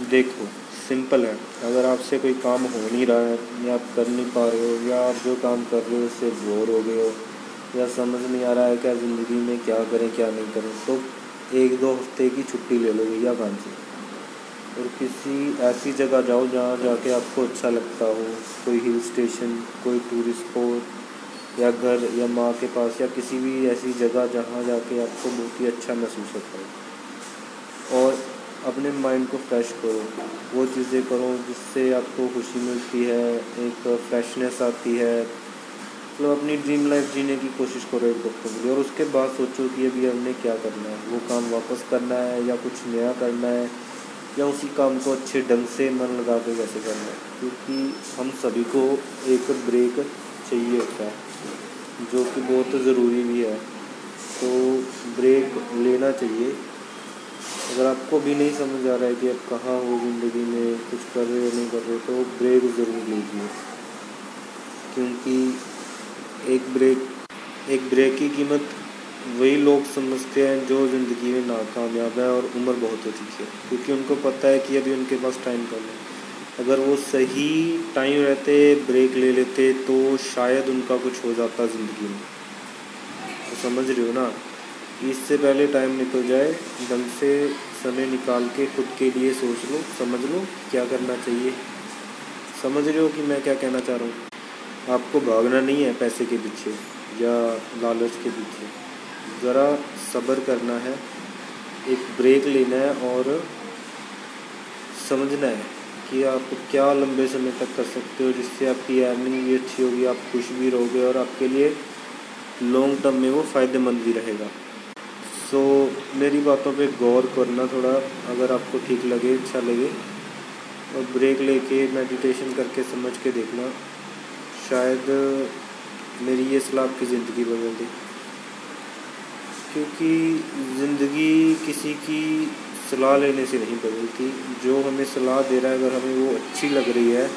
देखो सिंपल है। अगर आपसे कोई काम हो नहीं रहा है, या आप कर नहीं पा रहे हो, या आप जो काम कर रहे हो उससे बोर हो गए हो, या समझ नहीं आ रहा है क्या ज़िंदगी में क्या करें, क्या नहीं करें तो एक दो हफ़्ते की छुट्टी ले लो भैया काम से। और किसी ऐसी जगह जाओ जहाँ जाके आपको अच्छा लगता हो, कोई हिल स्टेशन कोई टूरिस्ट स्पॉट या घर, या माँ के पास, या किसी भी ऐसी जगह जहाँ जाके आपको बहुत ही अच्छा महसूस होता है। अपने माइंड को फ्रेश करो। वो चीज़ें करो जिससे आपको खुशी मिलती है, एक फ्रेशनेस आती है। मतलब अपनी ड्रीम लाइफ जीने की कोशिश करो एक वक्त के लिए और उसके बाद सोचो कि अभी हमने क्या करना है। वो काम वापस करना है या कुछ नया करना है या उसी काम को अच्छे ढंग से मन लगा के कैसे करना है। क्योंकि हम सभी को एक ब्रेक चाहिए होता है, जो कि बहुत ज़रूरी भी है। तो ब्रेक लेना चाहिए। अगर आपको भी नहीं समझ आ रहा है कि आप कहाँ हो ज़िंदगी में, कुछ कर रहे हो नहीं कर रहे हो तो ब्रेक ज़रूर लीजिए। क्योंकि एक ब्रेक एक ब्रेक की कीमत वही लोग समझते हैं जो ज़िंदगी में नाकामयाब है और उम्र बहुत हो चुकी है। क्योंकि उनको पता है कि अभी उनके पास टाइम कम है। अगर वो सही टाइम रहते ब्रेक ले लेते तो शायद उनका कुछ हो जाता ज़िंदगी में। तो समझ रहे हो ना? इससे पहले टाइम निकल जाए ढंग से समय निकाल के खुद के लिए सोच लो, समझ लो क्या करना चाहिए। समझ रहे हो कि मैं क्या कहना चाह रहा हूँ? आपको भागना नहीं है पैसे के पीछे या लालच के पीछे। ज़रा सब्र करना है, एक ब्रेक लेना है और समझना है कि आप क्या लंबे समय तक कर सकते हो, जिससे आपकी अर्निंग भी अच्छी होगी, आप खुश भी रहोगे और आपके लिए लॉन्ग टर्म में वो फ़ायदेमंद भी रहेगा। सो मेरी बातों पे गौर करना थोड़ा, अगर आपको ठीक लगे अच्छा लगे, और ब्रेक लेके मेडिटेशन करके समझ के देखना, शायद मेरी ये सलाह आपकी ज़िंदगी बदल दे। क्योंकि ज़िंदगी किसी की सलाह लेने से नहीं बदलती। जो हमें सलाह दे रहा है, अगर हमें वो अच्छी लग रही है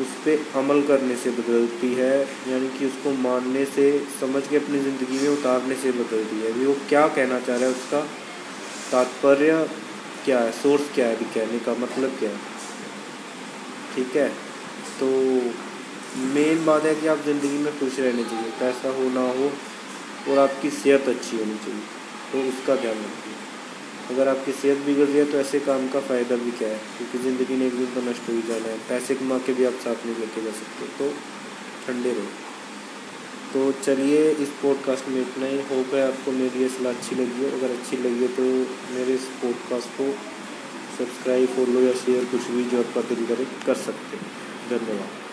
उस पर अमल करने से बदलती है, यानी कि उसको मानने से, समझ के अपनी ज़िंदगी में उतारने से बदलती है। वो क्या कहना चाह रहा है उसका? तात्पर्य क्या है? सोर्स क्या है कहने का? मतलब क्या है? ठीक है? तो मेन बात है कि आप ज़िंदगी में खुश रहने चाहिए। पैसा हो ना हो, और आपकी सेहत अच्छी होनी चाहिए। तो उसका ध्यान रखिए। अगर आपकी सेहत बिगड़ जाए तो ऐसे काम का फ़ायदा भी क्या है? क्योंकि ज़िंदगी ने एक दिन तो नष्ट हो ही जाना है। पैसे कमा के भी आप साथ नहीं लेके जा सकते तो ठंडे रहो। तो चलिए, इस पॉडकास्ट में इतना ही। होप है आपको मेरी ये सलाह अच्छी लगी हो। अगर अच्छी लगी हो तो मेरे इस पॉडकास्ट को सब्सक्राइब फॉलो या शेयर कुछ भी जो आपका दिल करे, कर सकते धन्यवाद।